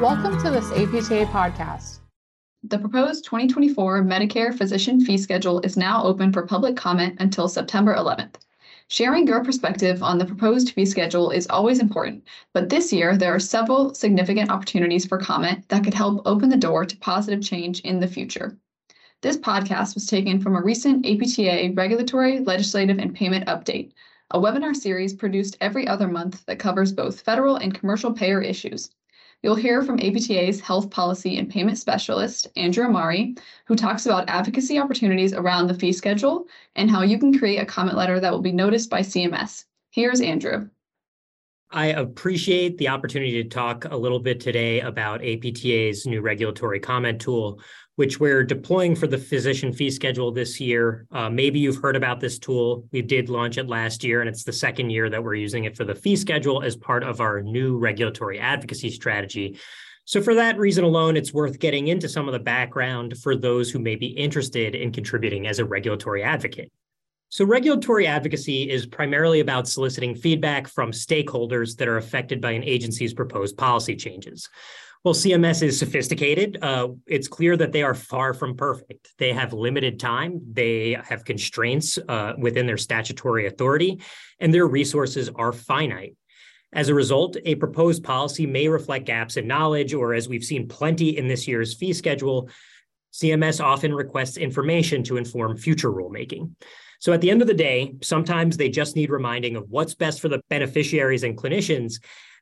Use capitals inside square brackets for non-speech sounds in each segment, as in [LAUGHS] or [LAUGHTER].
Welcome to this APTA podcast. The proposed 2024 Medicare physician fee schedule is now open for public comment until September 11th. Sharing your perspective on the proposed fee schedule is always important, but this year there are several significant opportunities for comment that could help open the door to positive change in the future. This podcast was taken from a recent APTA regulatory, legislative, and payment update, a webinar series produced every other month that covers both federal and commercial payer issues. You'll hear from APTA's Health Policy and Payment Specialist, Andrew Amari, who talks about advocacy opportunities around the fee schedule and how you can create a comment letter that will be noticed by CMS. Here's Andrew. I appreciate the opportunity to talk a little bit today about APTA's new regulatory comment tool, which we're deploying for the physician fee schedule this year. Uh, maybe you've heard about this tool. We did launch it last year, and it's the second year that we're using it for the fee schedule as part of our new regulatory advocacy strategy. So, for that reason alone, it's worth getting into some of the background for those who may be interested in contributing as a regulatory advocate. So, regulatory advocacy is primarily about soliciting feedback from stakeholders that are affected by an agency's proposed policy changes. Well, CMS is sophisticated. Uh, it's clear that they are far from perfect. They have limited time, they have constraints uh, within their statutory authority, and their resources are finite. As a result, a proposed policy may reflect gaps in knowledge, or as we've seen plenty in this year's fee schedule, CMS often requests information to inform future rulemaking. So at the end of the day, sometimes they just need reminding of what's best for the beneficiaries and clinicians,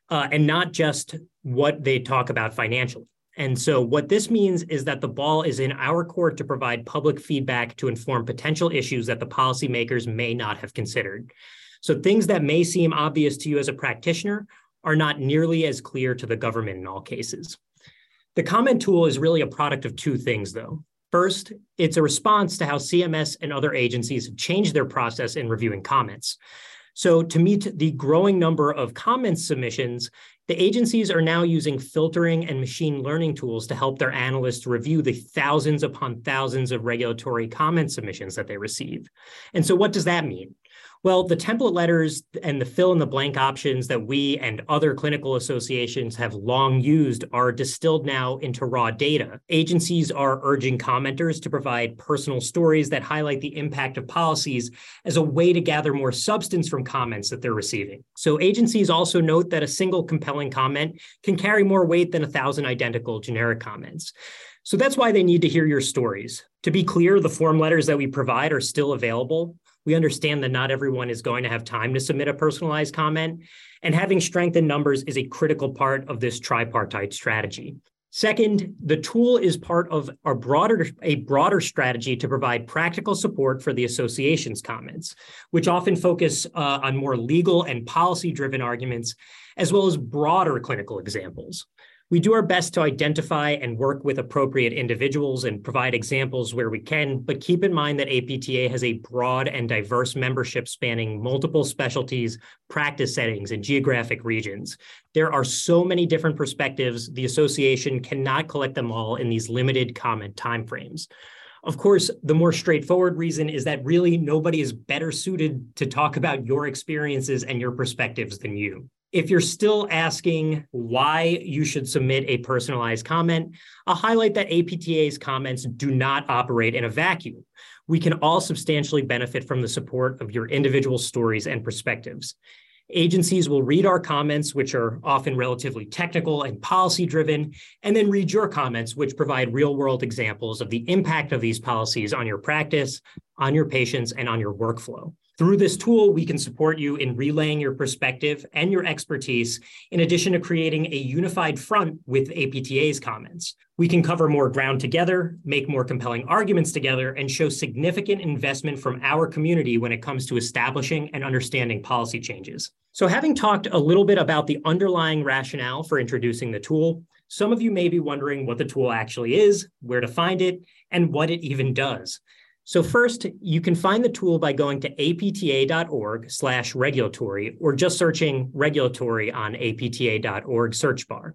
uh, and not just what they talk about financially. And so, what this means is that the ball is in our court to provide public feedback to inform potential issues that the policymakers may not have considered. So, things that may seem obvious to you as a practitioner are not nearly as clear to the government in all cases. The comment tool is really a product of two things, though. First, it's a response to how CMS and other agencies have changed their process in reviewing comments. So, to meet the growing number of comments submissions, the agencies are now using filtering and machine learning tools to help their analysts review the thousands upon thousands of regulatory comment submissions that they receive. And so, what does that mean? Well, the template letters and the fill in the blank options that we and other clinical associations have long used are distilled now into raw data. Agencies are urging commenters to provide personal stories that highlight the impact of policies as a way to gather more substance from comments that they're receiving. So agencies also note that a single compelling comment can carry more weight than a thousand identical generic comments. So that's why they need to hear your stories. To be clear, the form letters that we provide are still available. We understand that not everyone is going to have time to submit a personalized comment, and having strength in numbers is a critical part of this tripartite strategy. Second, the tool is part of a broader, a broader strategy to provide practical support for the association's comments, which often focus uh, on more legal and policy driven arguments, as well as broader clinical examples. We do our best to identify and work with appropriate individuals and provide examples where we can, but keep in mind that APTA has a broad and diverse membership spanning multiple specialties, practice settings, and geographic regions. There are so many different perspectives, the association cannot collect them all in these limited comment timeframes. Of course, the more straightforward reason is that really nobody is better suited to talk about your experiences and your perspectives than you. If you're still asking why you should submit a personalized comment, I'll highlight that APTA's comments do not operate in a vacuum. We can all substantially benefit from the support of your individual stories and perspectives. Agencies will read our comments, which are often relatively technical and policy driven, and then read your comments, which provide real world examples of the impact of these policies on your practice, on your patients, and on your workflow. Through this tool, we can support you in relaying your perspective and your expertise, in addition to creating a unified front with APTA's comments. We can cover more ground together, make more compelling arguments together, and show significant investment from our community when it comes to establishing and understanding policy changes. So, having talked a little bit about the underlying rationale for introducing the tool, some of you may be wondering what the tool actually is, where to find it, and what it even does. So first, you can find the tool by going to apta.org slash regulatory or just searching regulatory on apta.org search bar.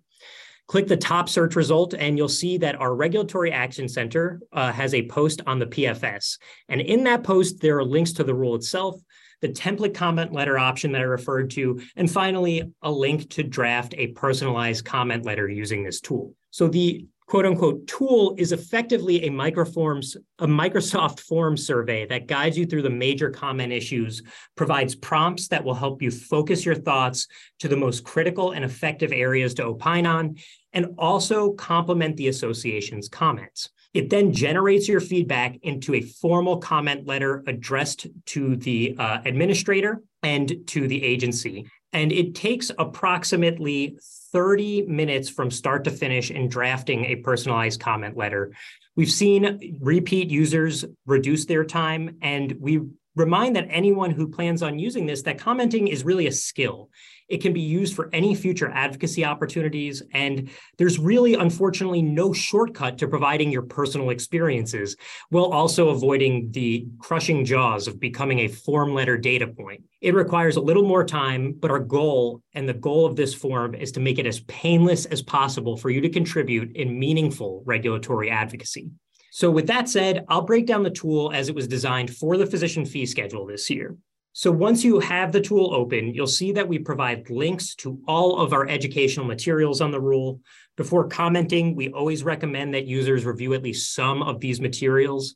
Click the top search result and you'll see that our Regulatory Action Center uh, has a post on the PFS. And in that post, there are links to the rule itself, the template comment letter option that I referred to, and finally, a link to draft a personalized comment letter using this tool. So the quote unquote tool is effectively a microforms a microsoft [LAUGHS] form survey that guides you through the major comment issues provides prompts that will help you focus your thoughts to the most critical and effective areas to opine on and also complement the association's comments. It then generates your feedback into a formal comment letter addressed to the uh, administrator and to the agency and it takes approximately 30 minutes from start to finish in drafting a personalized comment letter. We've seen repeat users reduce their time, and we remind that anyone who plans on using this that commenting is really a skill. It can be used for any future advocacy opportunities. And there's really, unfortunately, no shortcut to providing your personal experiences while also avoiding the crushing jaws of becoming a form letter data point. It requires a little more time, but our goal and the goal of this form is to make it as painless as possible for you to contribute in meaningful regulatory advocacy. So, with that said, I'll break down the tool as it was designed for the physician fee schedule this year. So once you have the tool open, you'll see that we provide links to all of our educational materials on the rule. Before commenting, we always recommend that users review at least some of these materials.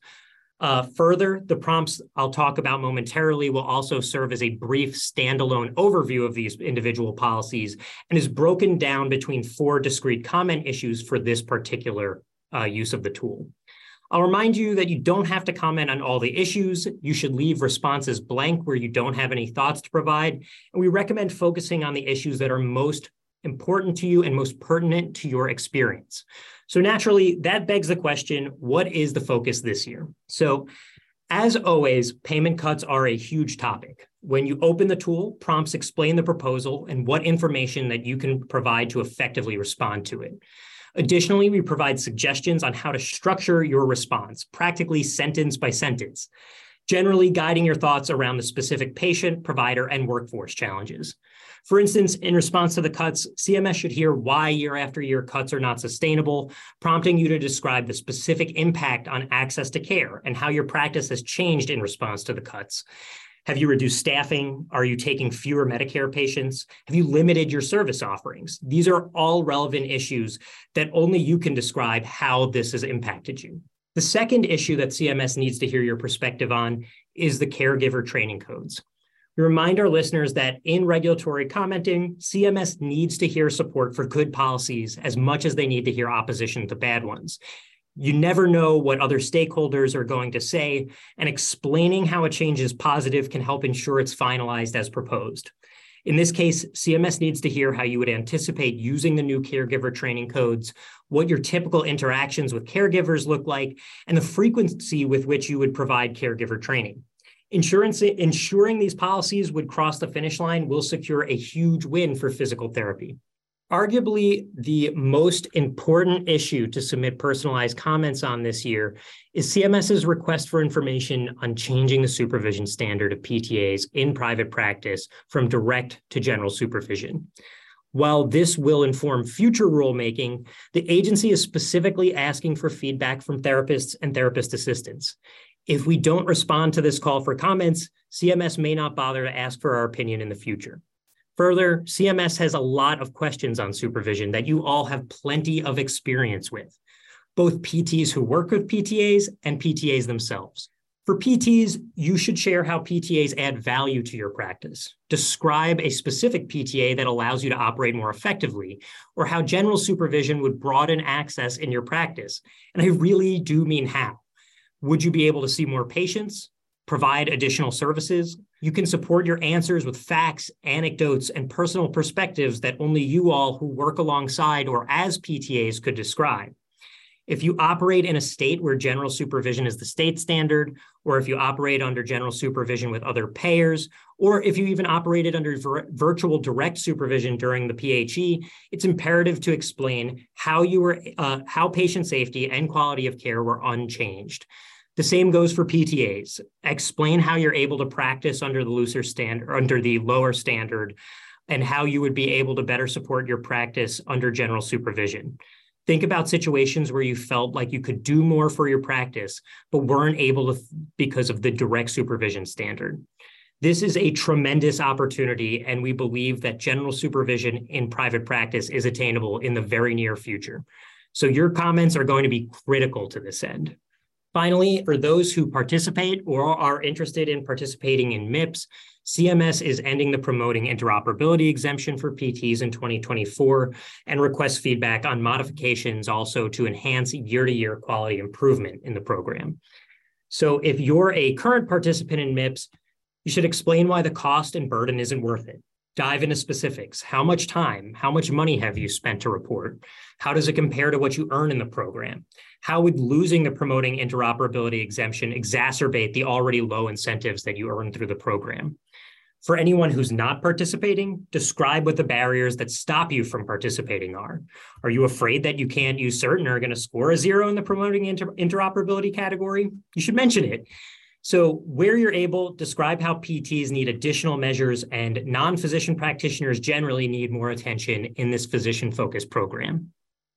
Uh, further, the prompts I'll talk about momentarily will also serve as a brief standalone overview of these individual policies and is broken down between four discrete comment issues for this particular uh, use of the tool. I'll remind you that you don't have to comment on all the issues. You should leave responses blank where you don't have any thoughts to provide. And we recommend focusing on the issues that are most important to you and most pertinent to your experience. So naturally, that begs the question, what is the focus this year? So as always, payment cuts are a huge topic. When you open the tool, prompts explain the proposal and what information that you can provide to effectively respond to it. Additionally, we provide suggestions on how to structure your response, practically sentence by sentence, generally guiding your thoughts around the specific patient, provider, and workforce challenges. For instance, in response to the cuts, CMS should hear why year after year cuts are not sustainable, prompting you to describe the specific impact on access to care and how your practice has changed in response to the cuts. Have you reduced staffing? Are you taking fewer Medicare patients? Have you limited your service offerings? These are all relevant issues that only you can describe how this has impacted you. The second issue that CMS needs to hear your perspective on is the caregiver training codes. We remind our listeners that in regulatory commenting, CMS needs to hear support for good policies as much as they need to hear opposition to bad ones. You never know what other stakeholders are going to say, and explaining how a change is positive can help ensure it's finalized as proposed. In this case, CMS needs to hear how you would anticipate using the new caregiver training codes, what your typical interactions with caregivers look like, and the frequency with which you would provide caregiver training. Insurance, ensuring these policies would cross the finish line will secure a huge win for physical therapy. Arguably, the most important issue to submit personalized comments on this year is CMS's request for information on changing the supervision standard of PTAs in private practice from direct to general supervision. While this will inform future rulemaking, the agency is specifically asking for feedback from therapists and therapist assistants. If we don't respond to this call for comments, CMS may not bother to ask for our opinion in the future. Further, CMS has a lot of questions on supervision that you all have plenty of experience with, both PTs who work with PTAs and PTAs themselves. For PTs, you should share how PTAs add value to your practice. Describe a specific PTA that allows you to operate more effectively, or how general supervision would broaden access in your practice. And I really do mean how. Would you be able to see more patients, provide additional services, you can support your answers with facts, anecdotes, and personal perspectives that only you all who work alongside or as PTAs could describe. If you operate in a state where general supervision is the state standard, or if you operate under general supervision with other payers, or if you even operated under vir- virtual direct supervision during the PHE, it's imperative to explain how you were, uh, how patient safety and quality of care were unchanged. The same goes for PTAs. Explain how you're able to practice under the looser standard, under the lower standard, and how you would be able to better support your practice under general supervision. Think about situations where you felt like you could do more for your practice, but weren't able to because of the direct supervision standard. This is a tremendous opportunity, and we believe that general supervision in private practice is attainable in the very near future. So your comments are going to be critical to this end. Finally, for those who participate or are interested in participating in MIPS, CMS is ending the promoting interoperability exemption for PTs in 2024 and requests feedback on modifications also to enhance year-to-year quality improvement in the program. So if you're a current participant in MIPS, you should explain why the cost and burden isn't worth it. Dive into specifics. How much time, how much money have you spent to report? How does it compare to what you earn in the program? How would losing the promoting interoperability exemption exacerbate the already low incentives that you earn through the program? For anyone who's not participating, describe what the barriers that stop you from participating are. Are you afraid that you can't use certain or are going to score a zero in the promoting inter- interoperability category? You should mention it. So, where you're able, describe how PTs need additional measures and non physician practitioners generally need more attention in this physician focused program.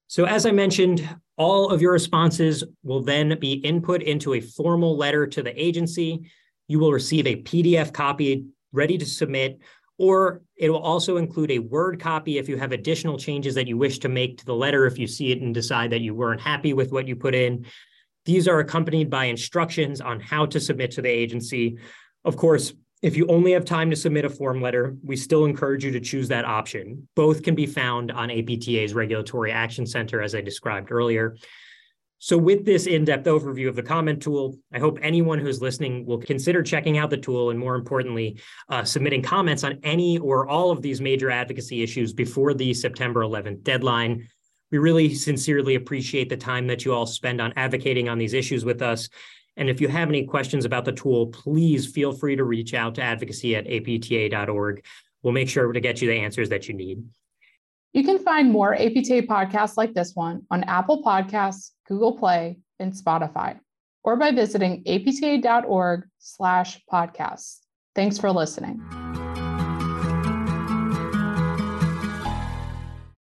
So, as I mentioned, all of your responses will then be input into a formal letter to the agency. You will receive a PDF copy ready to submit, or it will also include a Word copy if you have additional changes that you wish to make to the letter if you see it and decide that you weren't happy with what you put in. These are accompanied by instructions on how to submit to the agency. Of course, if you only have time to submit a form letter, we still encourage you to choose that option. Both can be found on APTA's Regulatory Action Center, as I described earlier. So, with this in depth overview of the comment tool, I hope anyone who's listening will consider checking out the tool and, more importantly, uh, submitting comments on any or all of these major advocacy issues before the September 11th deadline. We really sincerely appreciate the time that you all spend on advocating on these issues with us. And if you have any questions about the tool, please feel free to reach out to advocacy at apta.org. We'll make sure to get you the answers that you need. You can find more APTA podcasts like this one on Apple Podcasts, Google Play, and Spotify, or by visiting apta.org slash podcasts. Thanks for listening.